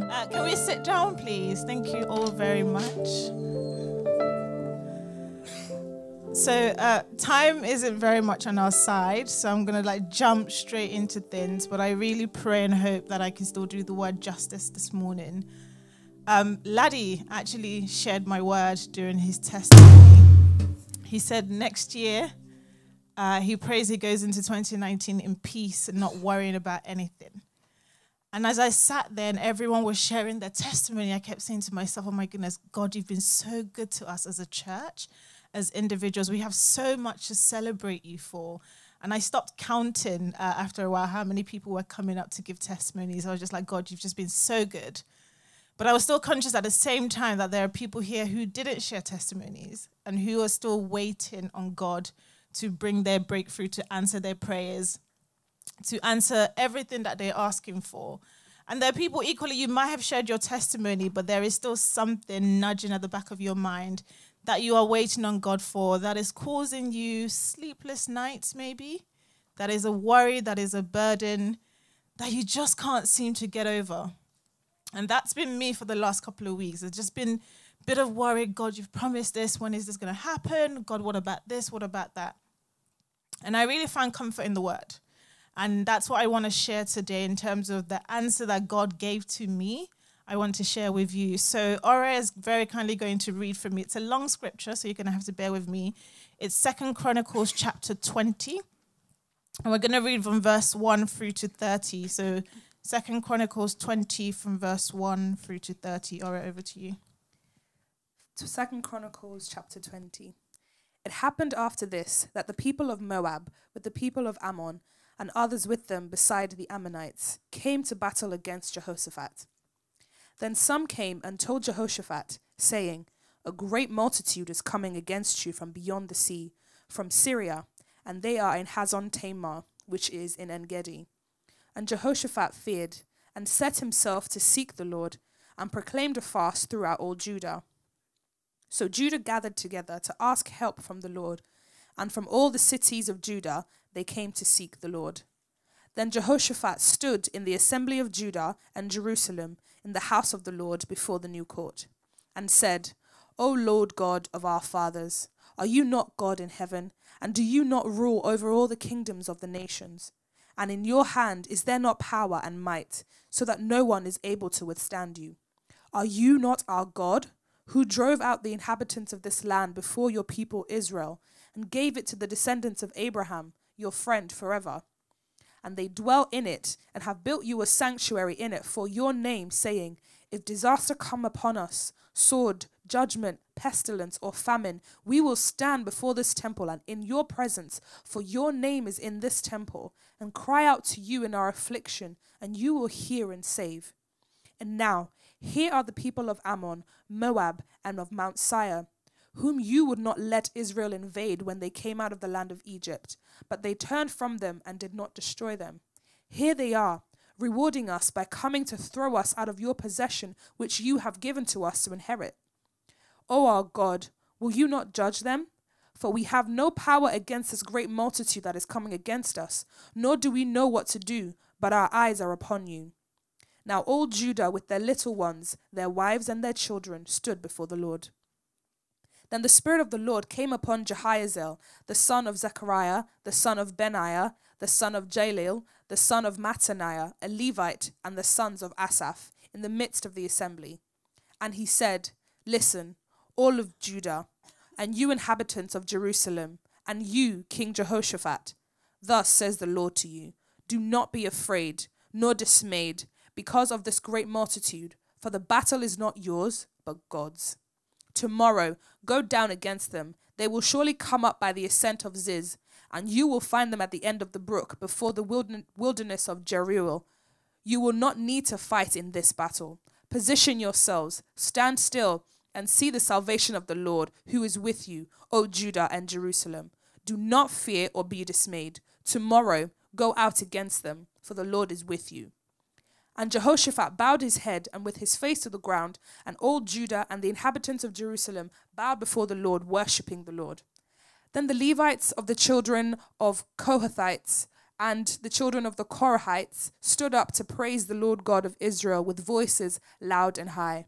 Uh, can we sit down, please? Thank you all very much. So, uh, time isn't very much on our side, so I'm gonna like jump straight into things. But I really pray and hope that I can still do the word justice this morning. Um, Laddie actually shared my word during his testimony. He said next year uh, he prays he goes into 2019 in peace and not worrying about anything. And as I sat there and everyone was sharing their testimony, I kept saying to myself, oh my goodness, God, you've been so good to us as a church, as individuals. We have so much to celebrate you for. And I stopped counting uh, after a while how many people were coming up to give testimonies. I was just like, God, you've just been so good. But I was still conscious at the same time that there are people here who didn't share testimonies and who are still waiting on God to bring their breakthrough, to answer their prayers, to answer everything that they're asking for. And there are people equally, you might have shared your testimony, but there is still something nudging at the back of your mind that you are waiting on God for that is causing you sleepless nights, maybe. That is a worry, that is a burden that you just can't seem to get over. And that's been me for the last couple of weeks. It's just been a bit of worry. God, you've promised this. When is this going to happen? God, what about this? What about that? And I really find comfort in the word. And that's what I want to share today in terms of the answer that God gave to me. I want to share with you. So Ora is very kindly going to read for me. It's a long scripture, so you're going to have to bear with me. It's Second Chronicles chapter 20. And we're going to read from verse 1 through to 30. So Second Chronicles 20 from verse 1 through to 30. Ora, over to you. To Second Chronicles chapter 20. It happened after this that the people of Moab with the people of Ammon and others with them beside the Ammonites, came to battle against Jehoshaphat. Then some came and told Jehoshaphat, saying, A great multitude is coming against you from beyond the sea, from Syria, and they are in Hazon Tamar, which is in Engedi. And Jehoshaphat feared, and set himself to seek the Lord, and proclaimed a fast throughout all Judah. So Judah gathered together to ask help from the Lord, and from all the cities of Judah they came to seek the Lord. Then Jehoshaphat stood in the assembly of Judah and Jerusalem in the house of the Lord before the new court, and said, O Lord God of our fathers, are you not God in heaven, and do you not rule over all the kingdoms of the nations? And in your hand is there not power and might, so that no one is able to withstand you? Are you not our God, who drove out the inhabitants of this land before your people Israel, and gave it to the descendants of Abraham? your friend forever. And they dwell in it and have built you a sanctuary in it for your name, saying, If disaster come upon us, sword, judgment, pestilence, or famine, we will stand before this temple and in your presence, for your name is in this temple, and cry out to you in our affliction, and you will hear and save. And now, here are the people of Ammon, Moab, and of Mount Seir whom you would not let Israel invade when they came out of the land of Egypt, but they turned from them and did not destroy them. Here they are, rewarding us by coming to throw us out of your possession, which you have given to us to inherit. O our God, will you not judge them? For we have no power against this great multitude that is coming against us, nor do we know what to do, but our eyes are upon you. Now all Judah with their little ones, their wives and their children, stood before the Lord. Then the Spirit of the Lord came upon Jahaziel, the son of Zechariah, the son of Benaiah, the son of Jahleel, the son of Mattaniah, a Levite, and the sons of Asaph, in the midst of the assembly. And he said, Listen, all of Judah, and you inhabitants of Jerusalem, and you, King Jehoshaphat, thus says the Lord to you Do not be afraid, nor dismayed, because of this great multitude, for the battle is not yours, but God's. Tomorrow go down against them. They will surely come up by the ascent of Ziz, and you will find them at the end of the brook, before the wilderness of Jeruel. You will not need to fight in this battle. Position yourselves, stand still, and see the salvation of the Lord, who is with you, O Judah and Jerusalem. Do not fear or be dismayed. Tomorrow go out against them, for the Lord is with you. And Jehoshaphat bowed his head and with his face to the ground, and all Judah and the inhabitants of Jerusalem bowed before the Lord, worshipping the Lord. Then the Levites of the children of Kohathites and the children of the Korahites stood up to praise the Lord God of Israel with voices loud and high.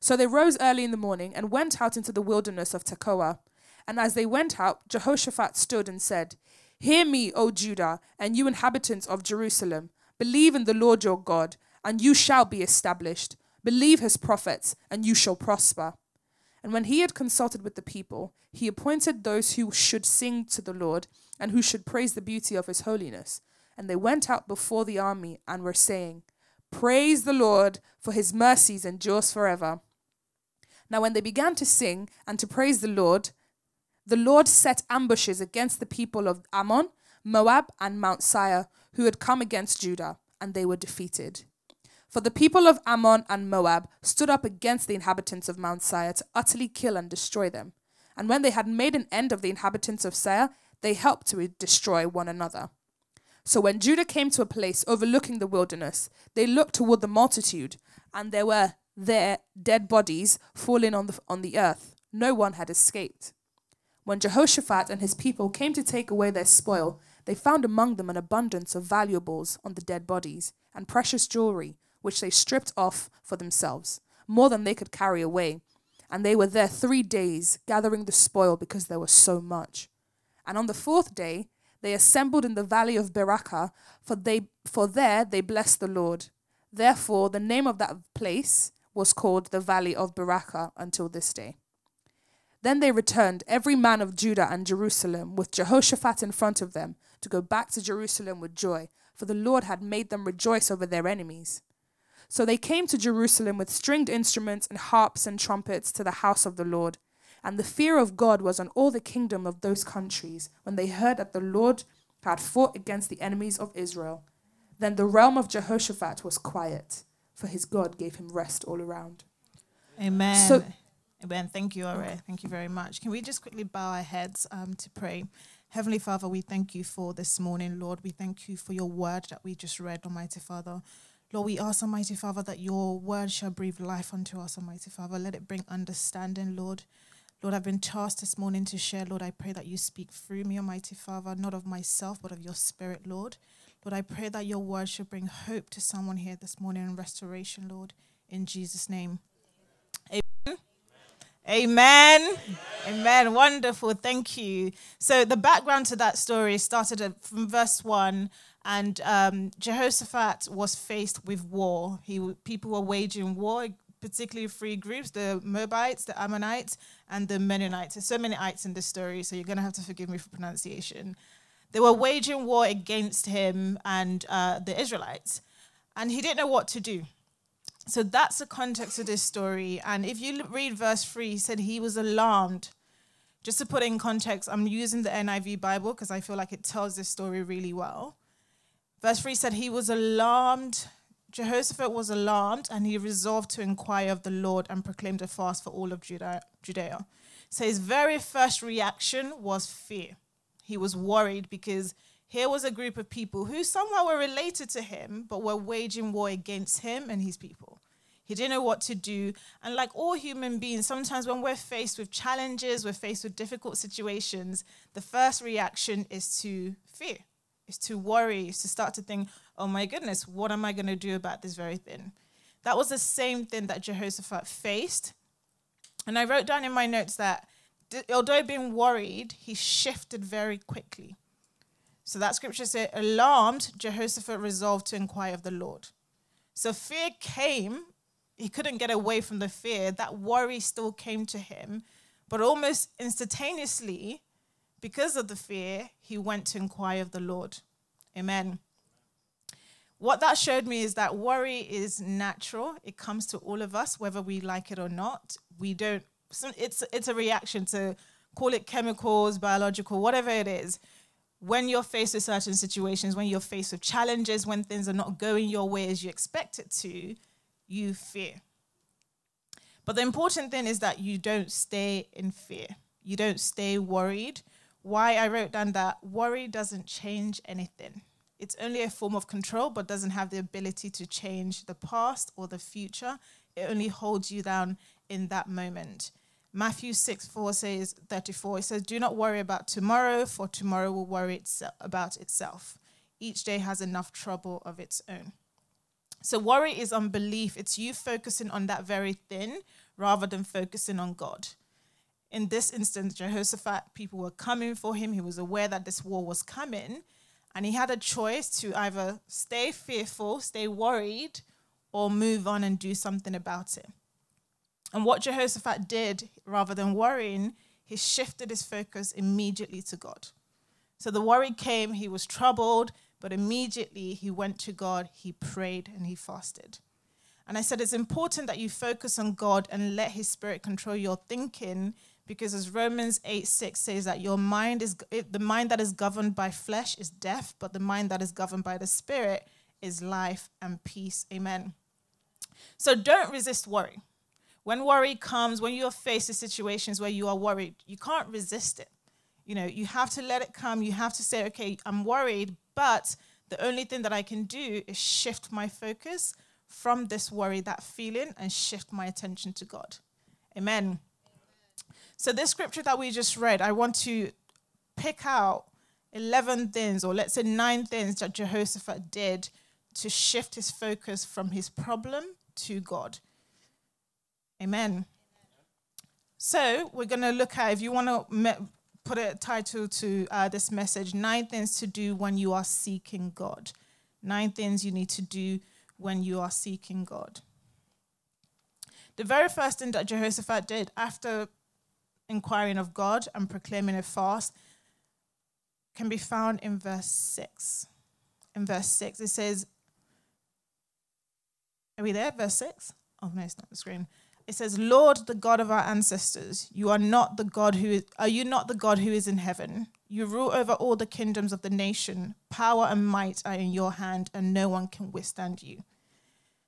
So they rose early in the morning and went out into the wilderness of Tekoa. And as they went out, Jehoshaphat stood and said, Hear me, O Judah, and you inhabitants of Jerusalem. Believe in the Lord your God, and you shall be established. Believe his prophets, and you shall prosper. And when he had consulted with the people, he appointed those who should sing to the Lord and who should praise the beauty of his holiness. And they went out before the army and were saying, Praise the Lord, for his mercies endures forever. Now, when they began to sing and to praise the Lord, the Lord set ambushes against the people of Ammon, Moab, and Mount Seir, who had come against Judah, and they were defeated. For the people of Ammon and Moab stood up against the inhabitants of Mount Seir to utterly kill and destroy them. And when they had made an end of the inhabitants of Seir, they helped to destroy one another. So when Judah came to a place overlooking the wilderness, they looked toward the multitude, and there were there dead bodies falling on the, on the earth. No one had escaped. When Jehoshaphat and his people came to take away their spoil, they found among them an abundance of valuables on the dead bodies, and precious jewelry which they stripped off for themselves, more than they could carry away. And they were there three days, gathering the spoil because there was so much. And on the fourth day, they assembled in the valley of Berachah, for, they, for there they blessed the Lord. Therefore, the name of that place was called the valley of Berachah until this day. Then they returned, every man of Judah and Jerusalem, with Jehoshaphat in front of them, to go back to Jerusalem with joy, for the Lord had made them rejoice over their enemies. So they came to Jerusalem with stringed instruments and harps and trumpets to the house of the Lord. And the fear of God was on all the kingdom of those countries when they heard that the Lord had fought against the enemies of Israel. Then the realm of Jehoshaphat was quiet, for his God gave him rest all around. Amen. So, Amen. Thank you, Ore. Thank you very much. Can we just quickly bow our heads um, to pray? Heavenly Father, we thank you for this morning, Lord. We thank you for your word that we just read, Almighty Father. Lord, we ask, Almighty Father, that your word shall breathe life unto us, Almighty Father. Let it bring understanding, Lord. Lord, I've been tasked this morning to share. Lord, I pray that you speak through me, Almighty Father, not of myself, but of your spirit, Lord. Lord, I pray that your word should bring hope to someone here this morning and restoration, Lord, in Jesus' name. Amen. Amen. Wonderful. Thank you. So, the background to that story started from verse 1 and um, Jehoshaphat was faced with war. He people were waging war, particularly three groups: the Moabites, the Ammonites, and the Mennonites. There's so many ites in this story, so you're gonna have to forgive me for pronunciation. They were waging war against him and uh, the Israelites, and he didn't know what to do. So that's the context of this story. And if you read verse three, he said he was alarmed. Just to put it in context, I'm using the NIV Bible because I feel like it tells this story really well. Verse 3 said, He was alarmed. Jehoshaphat was alarmed and he resolved to inquire of the Lord and proclaimed a fast for all of Judah, Judea. So his very first reaction was fear. He was worried because here was a group of people who somehow were related to him, but were waging war against him and his people. He didn't know what to do. And like all human beings, sometimes when we're faced with challenges, we're faced with difficult situations, the first reaction is to fear is to worry, is to start to think, oh my goodness, what am I going to do about this very thing? That was the same thing that Jehoshaphat faced. And I wrote down in my notes that although being worried, he shifted very quickly. So that scripture said, alarmed, Jehoshaphat resolved to inquire of the Lord. So fear came. He couldn't get away from the fear. That worry still came to him. But almost instantaneously, because of the fear, he went to inquire of the Lord. Amen. What that showed me is that worry is natural. It comes to all of us, whether we like it or not. We don't, it's, it's a reaction to call it chemicals, biological, whatever it is. When you're faced with certain situations, when you're faced with challenges, when things are not going your way as you expect it to, you fear. But the important thing is that you don't stay in fear. You don't stay worried why I wrote down that worry doesn't change anything. It's only a form of control, but doesn't have the ability to change the past or the future. It only holds you down in that moment. Matthew 6 4 says, 34, it says, Do not worry about tomorrow, for tomorrow will worry itse- about itself. Each day has enough trouble of its own. So, worry is unbelief. It's you focusing on that very thing rather than focusing on God. In this instance, Jehoshaphat, people were coming for him. He was aware that this war was coming. And he had a choice to either stay fearful, stay worried, or move on and do something about it. And what Jehoshaphat did, rather than worrying, he shifted his focus immediately to God. So the worry came, he was troubled, but immediately he went to God, he prayed, and he fasted. And I said it's important that you focus on God and let his spirit control your thinking because as Romans 8 6 says that your mind is the mind that is governed by flesh is death, but the mind that is governed by the spirit is life and peace. Amen. So don't resist worry. When worry comes, when you're faced with situations where you are worried, you can't resist it. You know, you have to let it come. You have to say, okay, I'm worried, but the only thing that I can do is shift my focus from this worry, that feeling, and shift my attention to God. Amen. So, this scripture that we just read, I want to pick out 11 things, or let's say nine things that Jehoshaphat did to shift his focus from his problem to God. Amen. So, we're going to look at, if you want to put a title to uh, this message, Nine Things to Do When You Are Seeking God. Nine things you need to do when you are seeking God. The very first thing that Jehoshaphat did after inquiring of God and proclaiming a fast can be found in verse 6. In verse 6, it says, Are we there? Verse 6? Oh, no, it's not the screen. It says, Lord, the God of our ancestors, you are not the God who is, are you not the God who is in heaven? You rule over all the kingdoms of the nation. Power and might are in your hand, and no one can withstand you.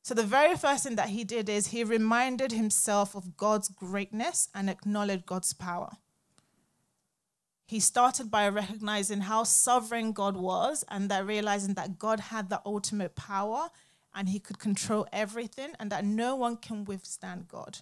So, the very first thing that he did is he reminded himself of God's greatness and acknowledged God's power. He started by recognizing how sovereign God was and that realizing that God had the ultimate power and he could control everything and that no one can withstand God.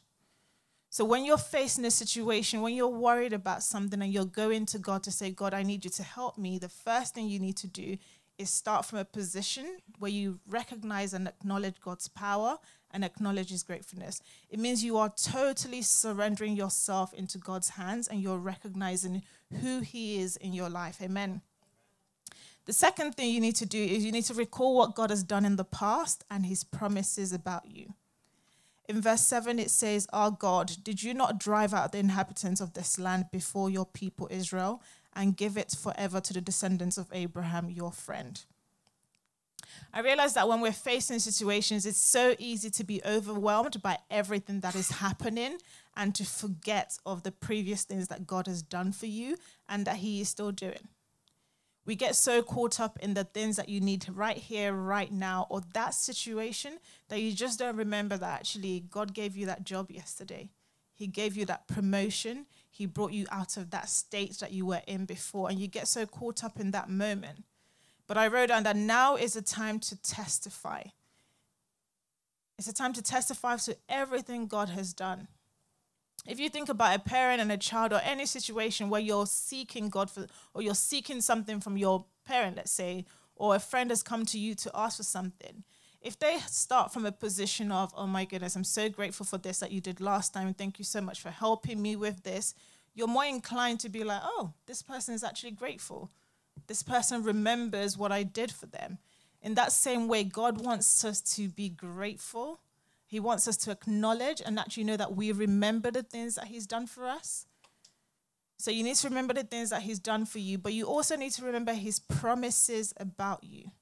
So, when you're facing a situation, when you're worried about something and you're going to God to say, God, I need you to help me, the first thing you need to do is start from a position where you recognize and acknowledge God's power and acknowledge his gratefulness. It means you are totally surrendering yourself into God's hands and you're recognizing who he is in your life. Amen. The second thing you need to do is you need to recall what God has done in the past and his promises about you. In verse 7, it says, Our God, did you not drive out the inhabitants of this land before your people Israel and give it forever to the descendants of Abraham, your friend. I realize that when we're facing situations, it's so easy to be overwhelmed by everything that is happening and to forget of the previous things that God has done for you and that He is still doing. We get so caught up in the things that you need right here, right now, or that situation that you just don't remember that actually God gave you that job yesterday. He gave you that promotion. He brought you out of that state that you were in before, and you get so caught up in that moment. But I wrote down that now is the time to testify. It's a time to testify to everything God has done. If you think about a parent and a child or any situation where you're seeking God for, or you're seeking something from your parent, let's say, or a friend has come to you to ask for something, if they start from a position of, oh my goodness, I'm so grateful for this that you did last time, and thank you so much for helping me with this, you're more inclined to be like, oh, this person is actually grateful. This person remembers what I did for them. In that same way, God wants us to be grateful. He wants us to acknowledge and actually know that we remember the things that He's done for us. So you need to remember the things that He's done for you, but you also need to remember His promises about you.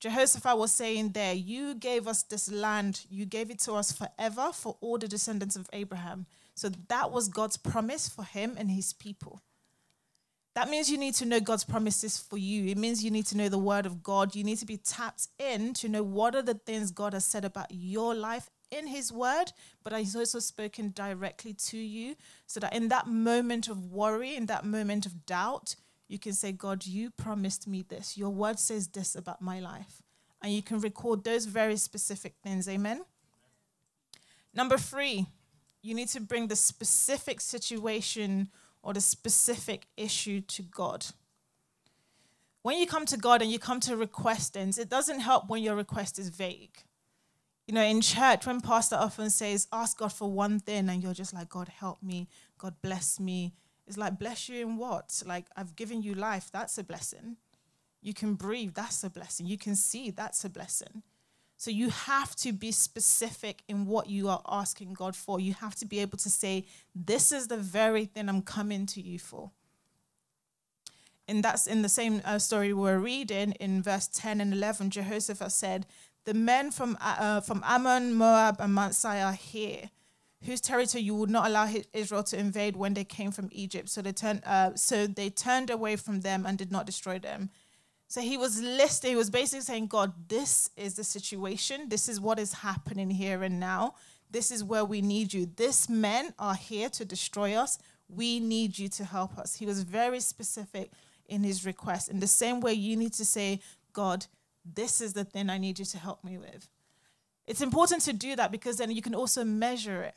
Jehoshaphat was saying there, You gave us this land, you gave it to us forever for all the descendants of Abraham. So that was God's promise for him and his people. That means you need to know God's promises for you. It means you need to know the word of God. You need to be tapped in to know what are the things God has said about your life in his word, but he's also spoken directly to you so that in that moment of worry, in that moment of doubt, you can say, God, you promised me this. Your word says this about my life. And you can record those very specific things. Amen. Number three, you need to bring the specific situation or the specific issue to God. when you come to God and you come to request things, it doesn't help when your request is vague. You know, in church, when pastor often says, ask God for one thing, and you're just like, God, help me, God, bless me. It's like, bless you in what? Like, I've given you life, that's a blessing. You can breathe, that's a blessing. You can see, that's a blessing. So you have to be specific in what you are asking God for. You have to be able to say, This is the very thing I'm coming to you for. And that's in the same uh, story we're reading in verse 10 and 11. Jehoshaphat said, The men from, uh, from Ammon, Moab, and Mount Seir are here, whose territory you would not allow Israel to invade when they came from Egypt. So they, turned, uh, so they turned away from them and did not destroy them. So he was listing, he was basically saying, God, this is the situation. This is what is happening here and now. This is where we need you. These men are here to destroy us. We need you to help us. He was very specific in his request. In the same way, you need to say, God, this is the thing I need you to help me with. It's important to do that because then you can also measure it,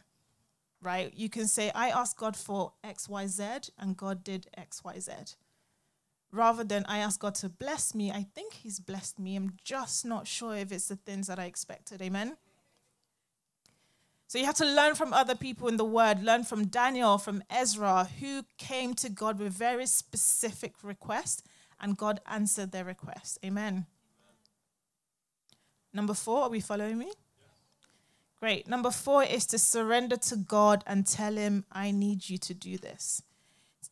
right? You can say, I asked God for X, Y, Z, and God did X, Y, Z rather than I ask God to bless me, I think He's blessed me. I'm just not sure if it's the things that I expected. Amen. So you have to learn from other people in the word, learn from Daniel, from Ezra, who came to God with very specific requests, and God answered their request. Amen. Number four, are we following me? Great. Number four is to surrender to God and tell Him, I need you to do this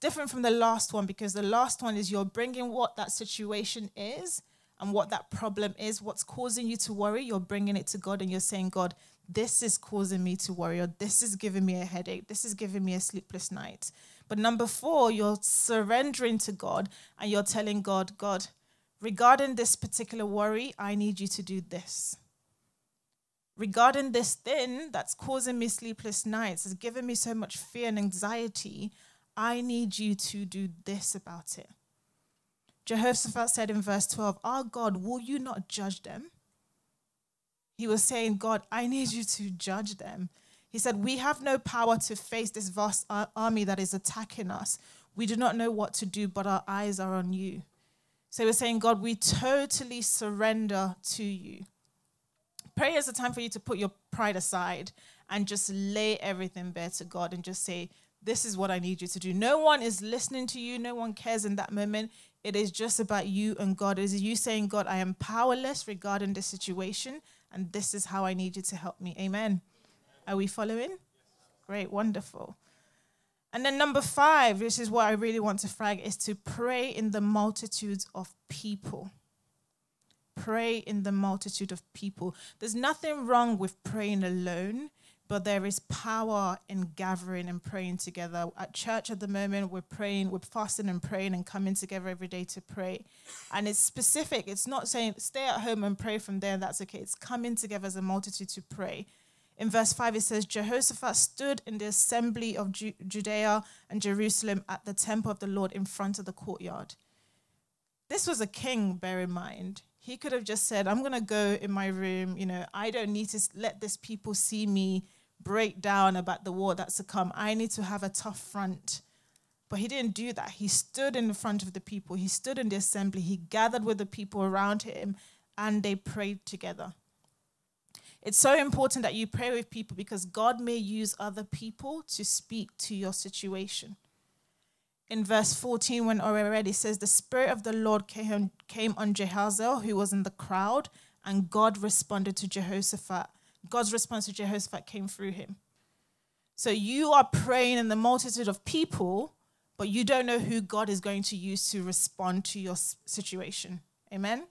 different from the last one because the last one is you're bringing what that situation is and what that problem is, what's causing you to worry. You're bringing it to God and you're saying, God, this is causing me to worry, or this is giving me a headache, this is giving me a sleepless night. But number four, you're surrendering to God and you're telling God, God, regarding this particular worry, I need you to do this. Regarding this thing that's causing me sleepless nights, has given me so much fear and anxiety, I need you to do this about it. Jehoshaphat said in verse 12, Our God, will you not judge them? He was saying, God, I need you to judge them. He said, We have no power to face this vast army that is attacking us. We do not know what to do, but our eyes are on you. So we're saying, God, we totally surrender to you. Prayer is a time for you to put your pride aside and just lay everything bare to God and just say, this is what I need you to do. No one is listening to you, no one cares in that moment. It is just about you and God. It is you saying, God, I am powerless regarding this situation, and this is how I need you to help me. Amen. Are we following? Great, wonderful. And then number five, this is what I really want to flag, is to pray in the multitudes of people. Pray in the multitude of people. There's nothing wrong with praying alone but there is power in gathering and praying together. At church at the moment, we're praying, we're fasting and praying and coming together every day to pray. And it's specific. It's not saying stay at home and pray from there, that's okay. It's coming together as a multitude to pray. In verse 5, it says, Jehoshaphat stood in the assembly of Ju- Judea and Jerusalem at the temple of the Lord in front of the courtyard. This was a king, bear in mind. He could have just said, I'm going to go in my room. You know, I don't need to let this people see me break down about the war that's to come. I need to have a tough front. But he didn't do that. He stood in front of the people, he stood in the assembly, he gathered with the people around him, and they prayed together. It's so important that you pray with people because God may use other people to speak to your situation in verse 14 when already says, The Spirit of the Lord came, came on Jahaziel, who was in the crowd, and God responded to Jehoshaphat. God's response to Jehoshaphat came through him. So you are praying in the multitude of people, but you don't know who God is going to use to respond to your situation. Amen?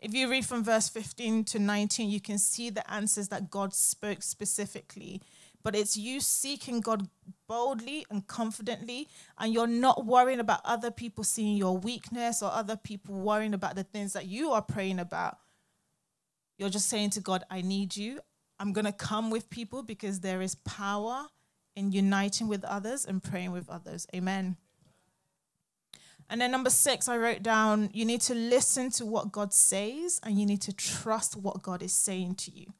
If you read from verse 15 to 19, you can see the answers that God spoke specifically but it's you seeking God boldly and confidently, and you're not worrying about other people seeing your weakness or other people worrying about the things that you are praying about. You're just saying to God, I need you. I'm going to come with people because there is power in uniting with others and praying with others. Amen. And then number six, I wrote down you need to listen to what God says and you need to trust what God is saying to you.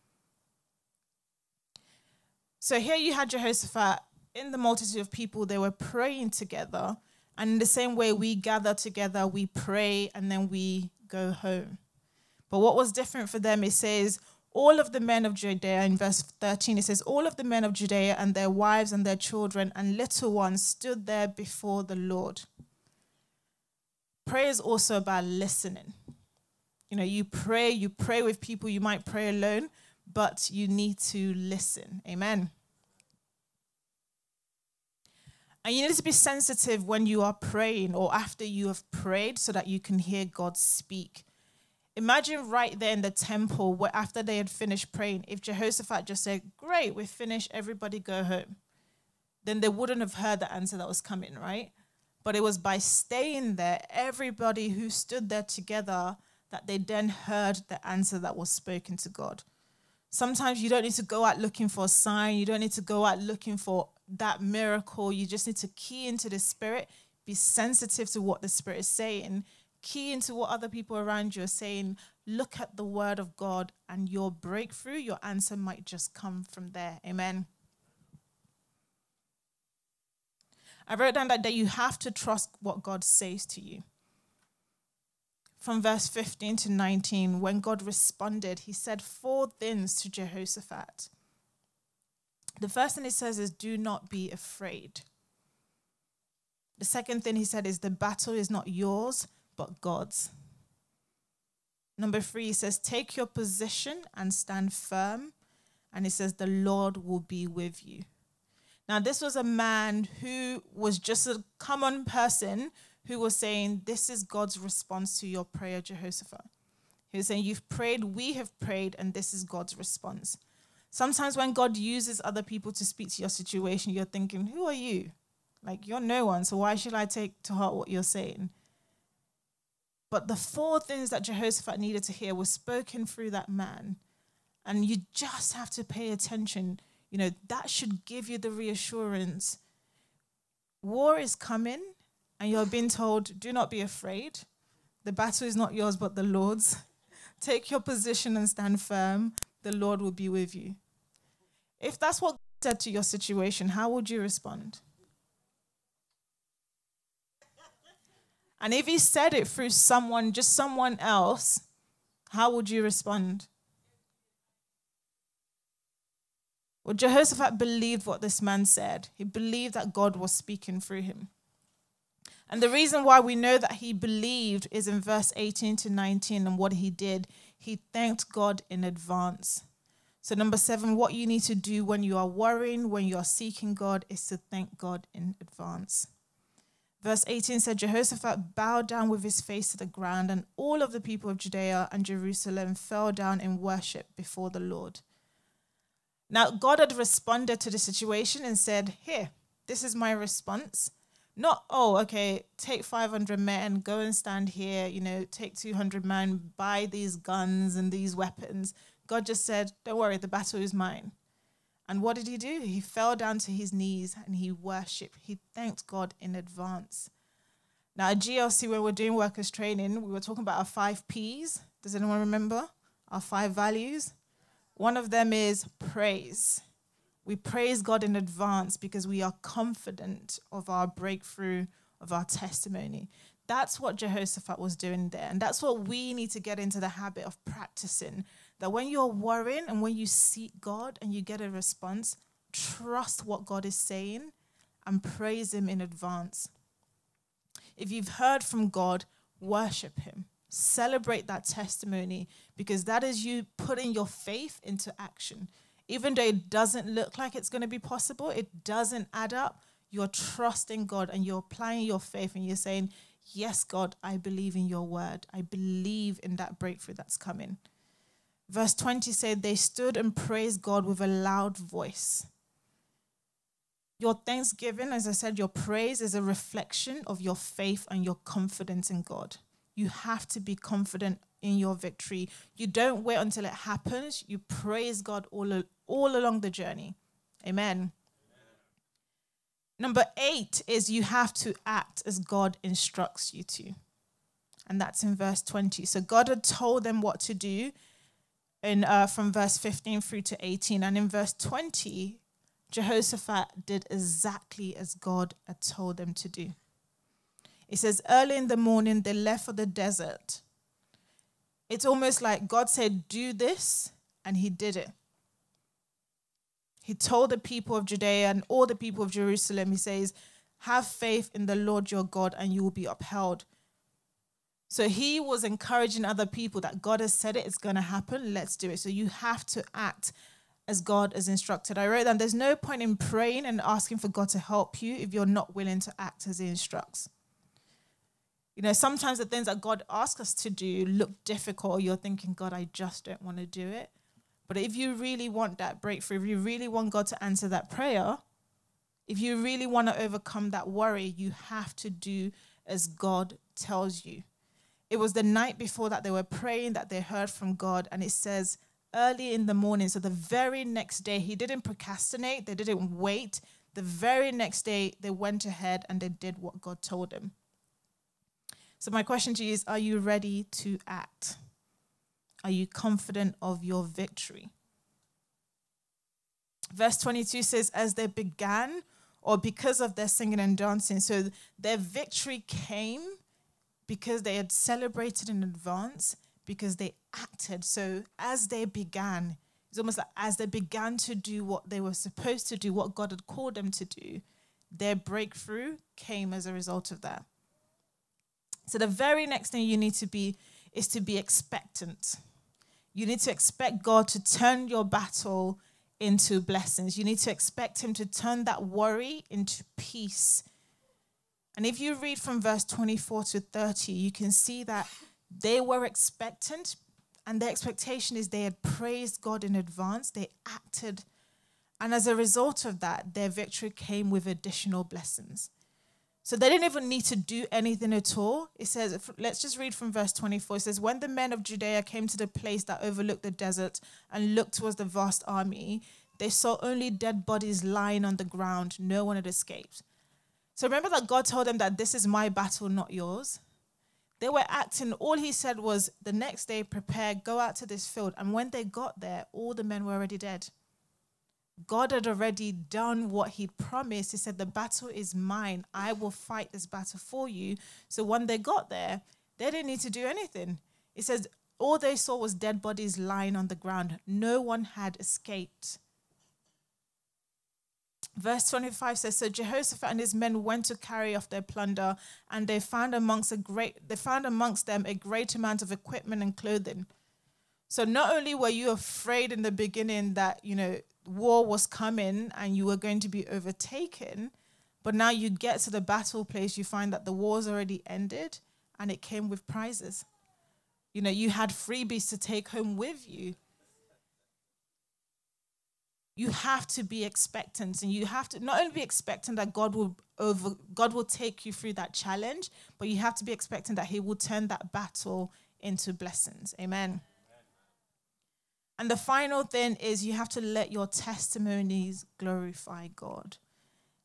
So here you had Jehoshaphat in the multitude of people, they were praying together. And in the same way, we gather together, we pray, and then we go home. But what was different for them, it says, all of the men of Judea, in verse 13, it says, All of the men of Judea and their wives and their children and little ones stood there before the Lord. Prayer is also about listening. You know, you pray, you pray with people, you might pray alone, but you need to listen. Amen. And you need to be sensitive when you are praying or after you have prayed so that you can hear God speak. Imagine right there in the temple where after they had finished praying, if Jehoshaphat just said, Great, we're finished, everybody go home, then they wouldn't have heard the answer that was coming, right? But it was by staying there, everybody who stood there together, that they then heard the answer that was spoken to God. Sometimes you don't need to go out looking for a sign. You don't need to go out looking for that miracle. You just need to key into the Spirit, be sensitive to what the Spirit is saying, key into what other people around you are saying. Look at the Word of God, and your breakthrough, your answer might just come from there. Amen. I wrote down that, that you have to trust what God says to you from verse 15 to 19, when God responded, he said four things to Jehoshaphat. The first thing he says is, Do not be afraid. The second thing he said is, The battle is not yours, but God's. Number three, he says, Take your position and stand firm. And he says, The Lord will be with you. Now, this was a man who was just a common person who was saying, This is God's response to your prayer, Jehoshaphat. He was saying, You've prayed, we have prayed, and this is God's response. Sometimes when God uses other people to speak to your situation, you're thinking, Who are you? Like, you're no one, so why should I take to heart what you're saying? But the four things that Jehoshaphat needed to hear were spoken through that man. And you just have to pay attention. You know, that should give you the reassurance. War is coming, and you're being told, do not be afraid. The battle is not yours, but the Lord's. Take your position and stand firm. The Lord will be with you. If that's what God said to your situation, how would you respond? And if he said it through someone, just someone else, how would you respond? Well, Jehoshaphat believed what this man said. He believed that God was speaking through him. And the reason why we know that he believed is in verse 18 to 19 and what he did. He thanked God in advance. So, number seven, what you need to do when you are worrying, when you are seeking God, is to thank God in advance. Verse 18 said, Jehoshaphat bowed down with his face to the ground, and all of the people of Judea and Jerusalem fell down in worship before the Lord. Now, God had responded to the situation and said, Here, this is my response. Not, oh, okay, take 500 men, go and stand here, you know, take 200 men, buy these guns and these weapons. God just said, don't worry, the battle is mine. And what did he do? He fell down to his knees and he worshiped. He thanked God in advance. Now, at GLC, when we're doing workers training, we were talking about our five P's. Does anyone remember? Our five values. One of them is praise. We praise God in advance because we are confident of our breakthrough, of our testimony. That's what Jehoshaphat was doing there. And that's what we need to get into the habit of practicing. That when you're worrying and when you seek God and you get a response, trust what God is saying and praise Him in advance. If you've heard from God, worship Him. Celebrate that testimony because that is you putting your faith into action even though it doesn't look like it's going to be possible, it doesn't add up. You're trusting God and you're applying your faith and you're saying, Yes, God, I believe in your word. I believe in that breakthrough that's coming. Verse 20 said, They stood and praised God with a loud voice. Your thanksgiving, as I said, your praise is a reflection of your faith and your confidence in God. You have to be confident in your victory. You don't wait until it happens. You praise God all, all along the journey. Amen. Amen. Number eight is you have to act as God instructs you to. And that's in verse 20. So God had told them what to do in, uh, from verse 15 through to 18. And in verse 20, Jehoshaphat did exactly as God had told them to do. It says, Early in the morning, they left for the desert. It's almost like God said, Do this, and He did it. He told the people of Judea and all the people of Jerusalem, He says, Have faith in the Lord your God, and you will be upheld. So he was encouraging other people that God has said it, it's going to happen, let's do it. So you have to act as God has instructed. I wrote that there's no point in praying and asking for God to help you if you're not willing to act as He instructs. You know, sometimes the things that God asks us to do look difficult. You're thinking, God, I just don't want to do it. But if you really want that breakthrough, if you really want God to answer that prayer, if you really want to overcome that worry, you have to do as God tells you. It was the night before that they were praying that they heard from God, and it says, early in the morning. So the very next day, he didn't procrastinate, they didn't wait. The very next day, they went ahead and they did what God told them. So, my question to you is Are you ready to act? Are you confident of your victory? Verse 22 says, As they began, or because of their singing and dancing, so their victory came because they had celebrated in advance because they acted. So as they began, it's almost like as they began to do what they were supposed to do, what God had called them to do, their breakthrough came as a result of that. So the very next thing you need to be is to be expectant. You need to expect God to turn your battle into blessings. You need to expect Him to turn that worry into peace. And if you read from verse 24 to 30, you can see that they were expectant, and their expectation is they had praised God in advance, they acted. And as a result of that, their victory came with additional blessings. So they didn't even need to do anything at all. It says, let's just read from verse 24. It says, When the men of Judea came to the place that overlooked the desert and looked towards the vast army, they saw only dead bodies lying on the ground. No one had escaped. So remember that God told them that this is my battle, not yours. They were acting, all he said was, the next day, prepare, go out to this field. And when they got there, all the men were already dead. God had already done what he'd promised. He said, The battle is mine. I will fight this battle for you. So when they got there, they didn't need to do anything. It says, All they saw was dead bodies lying on the ground. No one had escaped. Verse 25 says, So Jehoshaphat and his men went to carry off their plunder, and they found amongst a great they found amongst them a great amount of equipment and clothing. So not only were you afraid in the beginning that, you know, war was coming and you were going to be overtaken, but now you get to the battle place, you find that the war's already ended and it came with prizes. You know, you had freebies to take home with you you have to be expectant and you have to not only be expectant that God will over God will take you through that challenge, but you have to be expecting that he will turn that battle into blessings. Amen. And the final thing is you have to let your testimonies glorify God.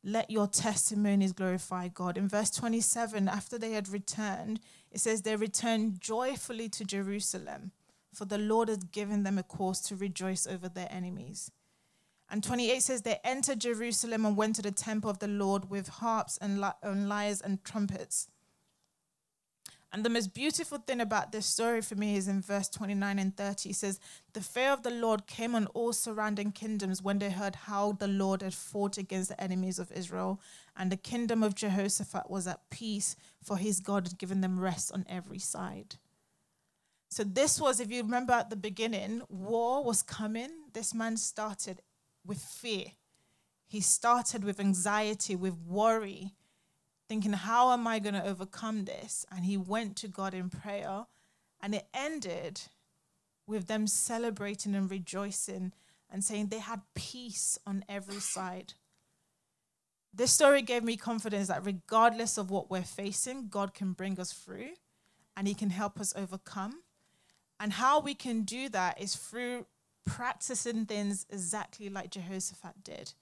Let your testimonies glorify God. In verse 27, after they had returned, it says they returned joyfully to Jerusalem, for the Lord had given them a cause to rejoice over their enemies. And 28 says, They entered Jerusalem and went to the temple of the Lord with harps and, lyres and trumpets. And the most beautiful thing about this story for me is in verse 29 and 30. It says, The fear of the Lord came on all surrounding kingdoms when they heard how the Lord had fought against the enemies of Israel. And the kingdom of Jehoshaphat was at peace, for his God had given them rest on every side. So, this was, if you remember at the beginning, war was coming. This man started with fear. He started with anxiety, with worry, thinking, How am I going to overcome this? And he went to God in prayer, and it ended with them celebrating and rejoicing and saying they had peace on every side. This story gave me confidence that regardless of what we're facing, God can bring us through and He can help us overcome. And how we can do that is through practicing things exactly like Jehoshaphat did,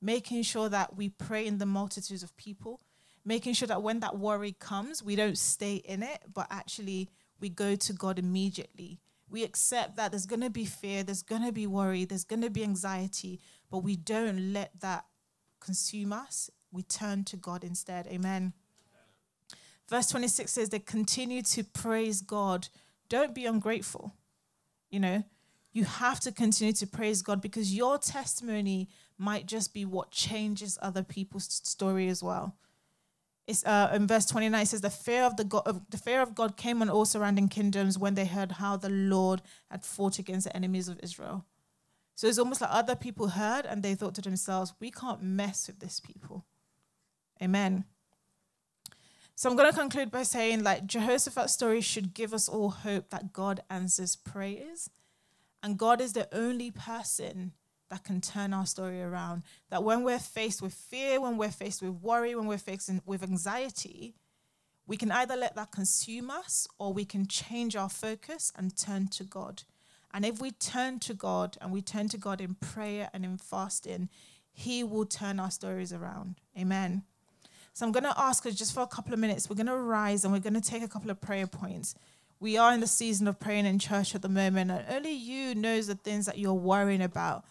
making sure that we pray in the multitudes of people, making sure that when that worry comes, we don't stay in it, but actually we go to God immediately. We accept that there's going to be fear, there's going to be worry, there's going to be anxiety, but we don't let that consume us. We turn to God instead. Amen. Verse 26 says they continue to praise God. Don't be ungrateful. You know, you have to continue to praise God because your testimony might just be what changes other people's story as well. It's uh, in verse 29 it says the fear of the God of, the fear of God came on all surrounding kingdoms when they heard how the Lord had fought against the enemies of Israel. So it's almost like other people heard and they thought to themselves, we can't mess with this people. Amen. So I'm going to conclude by saying, like, Jehoshaphat's story should give us all hope that God answers prayers. And God is the only person that can turn our story around. That when we're faced with fear, when we're faced with worry, when we're faced with anxiety, we can either let that consume us or we can change our focus and turn to God. And if we turn to God and we turn to God in prayer and in fasting, He will turn our stories around. Amen. So I'm going to ask us just for a couple of minutes, we're going to rise and we're going to take a couple of prayer points. We are in the season of praying in church at the moment, and only you knows the things that you're worrying about.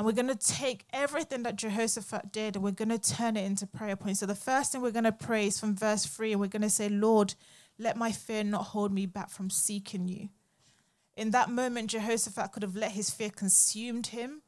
And we're going to take everything that Jehoshaphat did and we're going to turn it into prayer points. So the first thing we're going to pray is from verse 3, and we're going to say, Lord, let my fear not hold me back from seeking you. In that moment, Jehoshaphat could have let his fear consumed him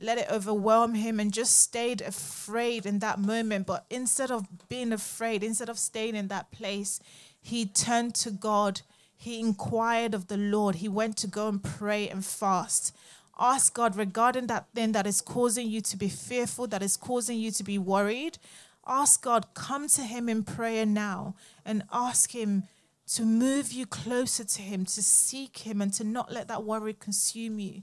let it overwhelm him and just stayed afraid in that moment. But instead of being afraid, instead of staying in that place, he turned to God. He inquired of the Lord. He went to go and pray and fast. Ask God regarding that thing that is causing you to be fearful, that is causing you to be worried. Ask God, come to Him in prayer now and ask Him to move you closer to Him, to seek Him, and to not let that worry consume you.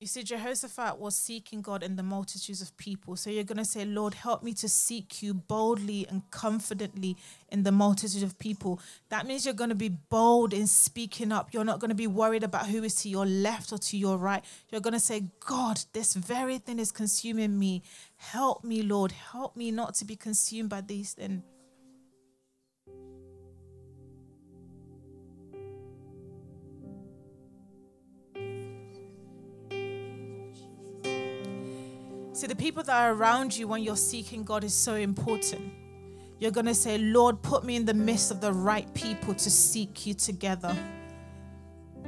You see, Jehoshaphat was seeking God in the multitudes of people. So you're going to say, Lord, help me to seek you boldly and confidently in the multitude of people. That means you're going to be bold in speaking up. You're not going to be worried about who is to your left or to your right. You're going to say, God, this very thing is consuming me. Help me, Lord. Help me not to be consumed by these things. See, the people that are around you when you're seeking God is so important. You're going to say, Lord, put me in the midst of the right people to seek you together.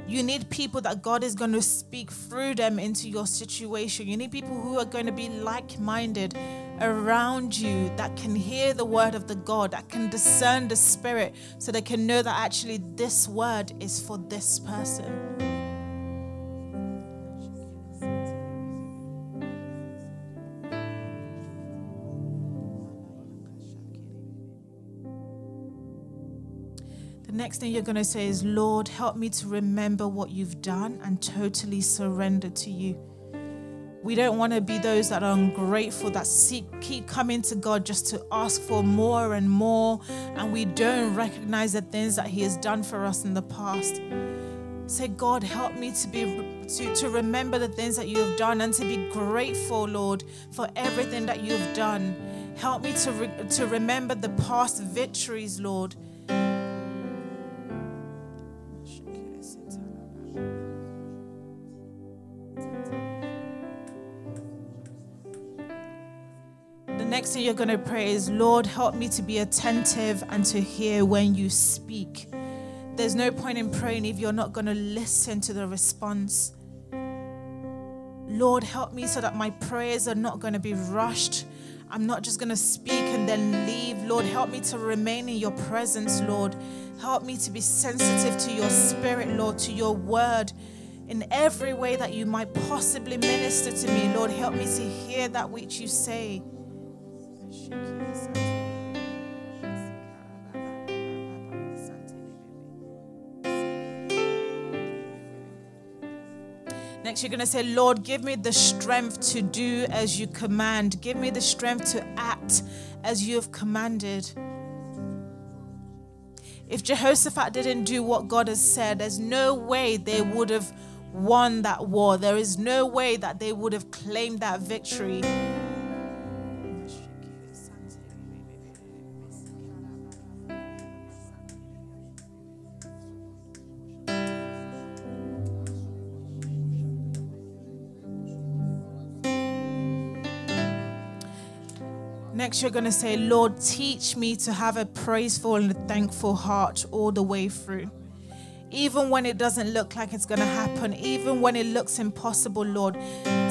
You need people that God is going to speak through them into your situation. You need people who are going to be like minded around you that can hear the word of the God, that can discern the spirit, so they can know that actually this word is for this person. Next thing you're going to say is, Lord, help me to remember what you've done and totally surrender to you. We don't want to be those that are ungrateful, that seek, keep coming to God just to ask for more and more, and we don't recognize the things that He has done for us in the past. Say, God, help me to be to, to remember the things that you have done and to be grateful, Lord, for everything that you have done. Help me to, re, to remember the past victories, Lord. Next thing you're going to pray is, Lord, help me to be attentive and to hear when you speak. There's no point in praying if you're not going to listen to the response. Lord, help me so that my prayers are not going to be rushed. I'm not just going to speak and then leave. Lord, help me to remain in your presence, Lord. Help me to be sensitive to your spirit, Lord, to your word in every way that you might possibly minister to me. Lord, help me to hear that which you say. Next, you're going to say, Lord, give me the strength to do as you command. Give me the strength to act as you have commanded. If Jehoshaphat didn't do what God has said, there's no way they would have won that war. There is no way that they would have claimed that victory. Next, you're going to say, Lord, teach me to have a praiseful and thankful heart all the way through. Even when it doesn't look like it's going to happen, even when it looks impossible, Lord,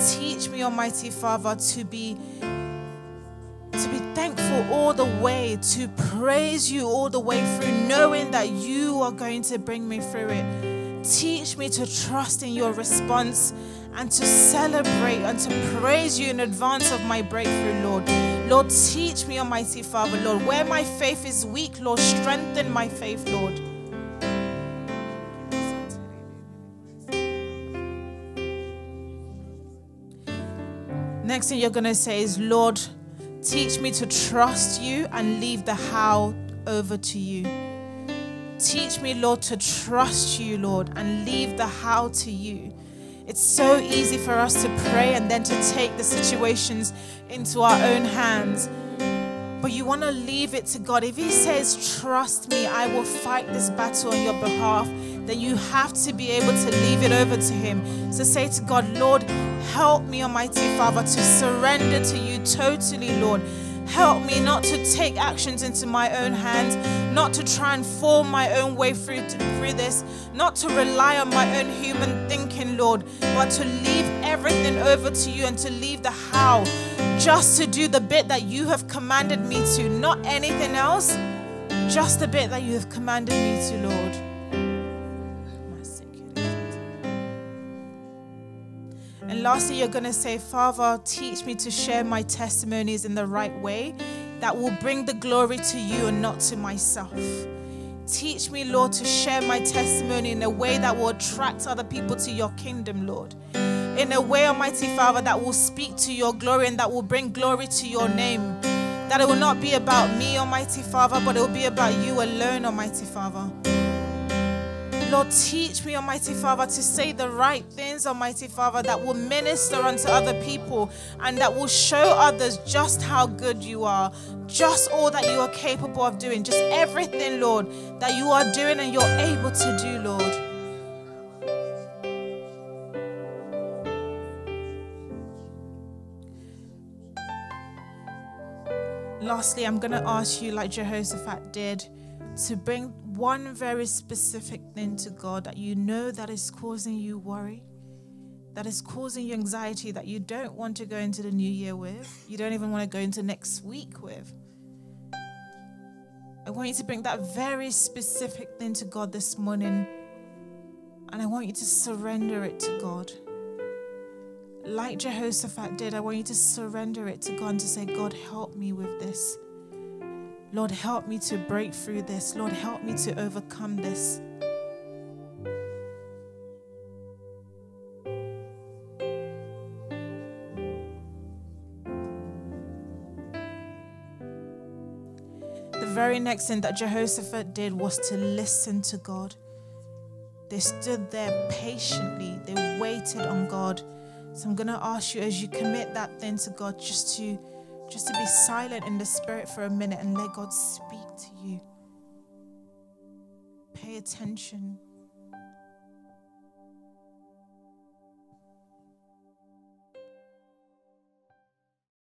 teach me, Almighty Father, to be to be thankful all the way, to praise you all the way through, knowing that you are going to bring me through it. Teach me to trust in your response and to celebrate and to praise you in advance of my breakthrough, Lord. Lord, teach me, Almighty Father, Lord, where my faith is weak, Lord, strengthen my faith, Lord. Next thing you're going to say is, Lord, teach me to trust you and leave the how over to you. Teach me, Lord, to trust you, Lord, and leave the how to you. It's so easy for us to pray and then to take the situations into our own hands. But you want to leave it to God. If He says, Trust me, I will fight this battle on your behalf, then you have to be able to leave it over to Him. So say to God, Lord, help me, Almighty Father, to surrender to you totally, Lord. Help me not to take actions into my own hands, not to try and form my own way through, through this, not to rely on my own human thinking, Lord, but to leave everything over to you and to leave the how, just to do the bit that you have commanded me to, not anything else, just the bit that you have commanded me to, Lord. And lastly, you're going to say, Father, teach me to share my testimonies in the right way that will bring the glory to you and not to myself. Teach me, Lord, to share my testimony in a way that will attract other people to your kingdom, Lord. In a way, Almighty Father, that will speak to your glory and that will bring glory to your name. That it will not be about me, Almighty Father, but it will be about you alone, Almighty Father. Lord, teach me, Almighty Father, to say the right things, Almighty Father, that will minister unto other people and that will show others just how good you are, just all that you are capable of doing, just everything, Lord, that you are doing and you're able to do, Lord. Lastly, I'm going to ask you, like Jehoshaphat did, to bring one very specific thing to God that you know that is causing you worry, that is causing you anxiety, that you don't want to go into the new year with, you don't even want to go into next week with. I want you to bring that very specific thing to God this morning, and I want you to surrender it to God. Like Jehoshaphat did, I want you to surrender it to God and to say, God, help me with this. Lord, help me to break through this. Lord, help me to overcome this. The very next thing that Jehoshaphat did was to listen to God. They stood there patiently, they waited on God. So I'm going to ask you as you commit that thing to God just to just to be silent in the spirit for a minute and let God speak to you. Pay attention.